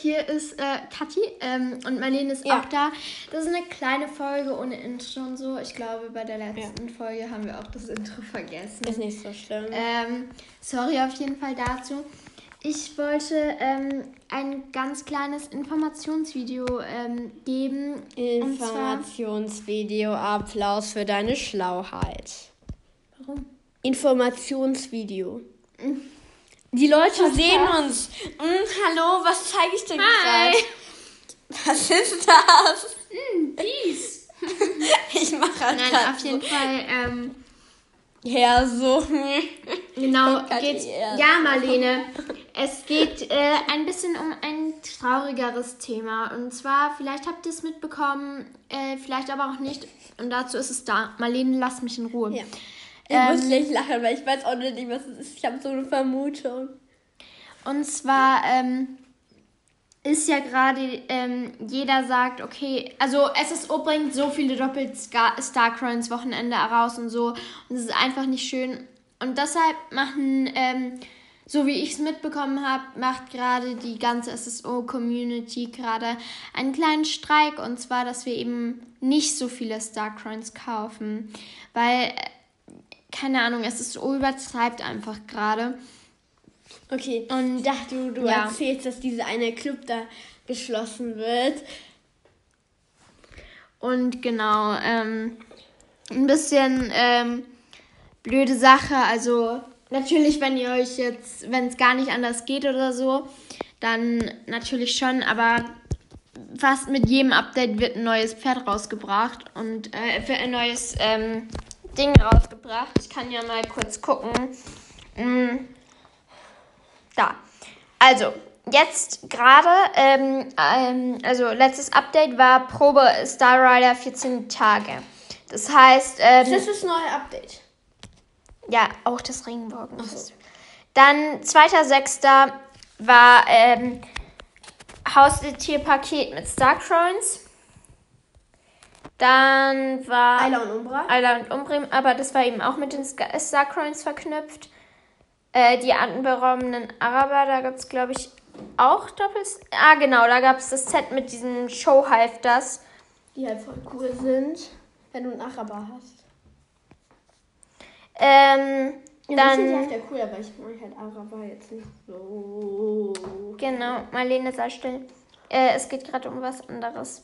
hier ist äh, Kathi ähm, und Marlene ist Ja. auch da. Das ist eine kleine Folge ohne Intro und so. Ich glaube, bei der letzten Folge haben wir auch das Intro vergessen. Ist nicht so schlimm. Ähm, sorry auf jeden Fall dazu. Ich wollte ähm, ein ganz kleines Informationsvideo ähm, geben. Informationsvideo, Applaus für deine Schlauheit. warum? Informationsvideo. Die Leute sehen uns. Mm, hallo, was zeige ich denn gerade? Was ist das? Peace. Ich mache Nein, grad auf jeden Fall. Ähm, Ja, so. Genau, geht's. Ja, Marlene. Es geht äh, ein bisschen um ein traurigeres Thema. Und zwar, vielleicht habt ihr es mitbekommen, äh, vielleicht aber auch nicht. Und dazu ist es da. Marlene, lass mich in Ruhe. Ja. Ich muss nicht lachen, weil ich weiß auch nicht, was es ist. Ich habe so eine Vermutung. Und zwar ähm, ist ja gerade, ähm, jeder sagt, okay, also SSO bringt so viele Doppel-Starcoins Wochenende heraus und so. Und es ist einfach nicht schön. Und deshalb machen, ähm, so wie ich es mitbekommen habe, macht gerade die ganze SSO-Community gerade einen kleinen Streik. Und zwar, dass wir eben nicht so viele Starcoins kaufen. Weil, äh, keine Ahnung, SSO übertreibt einfach gerade. Okay. Und dachte, du, du Ja. erzählst, dass dieser eine Club da geschlossen wird. Und genau, ähm, ein bisschen ähm, blöde Sache. Also natürlich, wenn ihr euch jetzt, wenn es gar nicht anders geht oder so, dann natürlich schon, aber fast mit jedem Update wird ein neues Pferd rausgebracht und äh, ein neues ähm, Ding rausgebracht. Ich kann ja mal kurz gucken. Mm. Da. Also, jetzt gerade, ähm, ähm, also letztes Update war Probe Star Rider 14 Tage. Das heißt, ähm, Das ist das neue Update. ja, auch das Regenbogen. Dann 2.6. war ähm, Haustierpaket mit Starcoins. Dann war Ayla und Umbra. Ayla und Umbrim, aber das war eben auch mit den Starcoins verknüpft. Äh, die atemberaubenden Araber, da gab es, glaube ich, auch Doppels. Ah, genau, da gab es das Set mit diesen Showhalfters. Die halt voll cool sind, wenn du einen Araber hast. Ähm, Ja, sind die dann, halt cool, aber ich mag halt Araber jetzt nicht so. genau, Marlene sei still. Äh, es geht gerade um was anderes.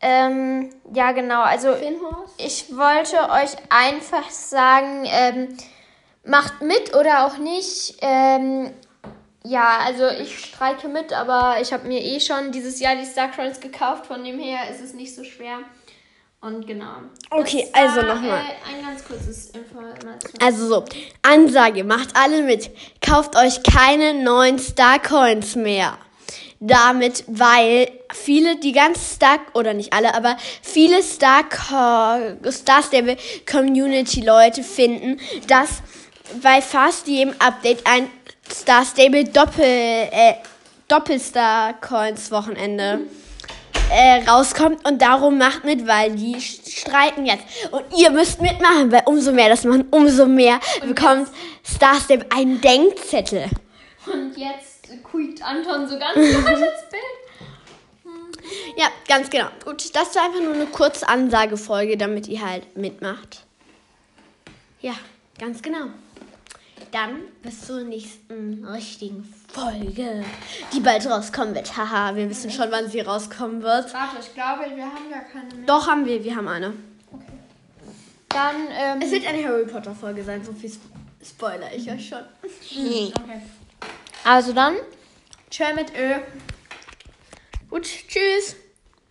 Ähm, ja, genau, also Finhorst? ich wollte euch einfach sagen, ähm, macht mit oder auch nicht. Ähm, ja, also ich streike mit, aber ich habe mir eh schon dieses Jahr die Starcoins gekauft, von dem her ist es nicht so schwer. Und genau. Okay, Das also war, nochmal. Äh, ein ganz kurzes Information. Also so, Ansage, macht alle mit. Kauft euch keine neuen Starcoins mehr. Damit, weil viele, die ganz Star, oder nicht alle, aber viele Star, Star Stable Community Leute finden, dass bei fast jedem Update ein Star Stable Doppel, äh, Doppelstar Coins Wochenende äh, rauskommt und darum macht mit, weil die streiken jetzt. Und ihr müsst mitmachen, weil umso mehr das machen, umso mehr bekommt Star Stable einen Denkzettel. Und jetzt quiekt Anton so ganz falsch ins Bild. Ja, ganz genau. Gut, das war einfach nur eine kurze Ansagefolge, damit ihr halt mitmacht. Ja, ganz genau. Dann bis zur nächsten richtigen Folge, die bald rauskommen wird. Haha, wir wissen schon, wann sie rauskommen wird. Warte, ich glaube, wir haben gar keine mehr. Doch, haben wir, wir haben eine. Dann, ähm, Es wird eine Harry Potter Folge sein, so viel sp spoiler ich euch schon. okay. Also dann, tschö mit Ö. Gut, tschüss.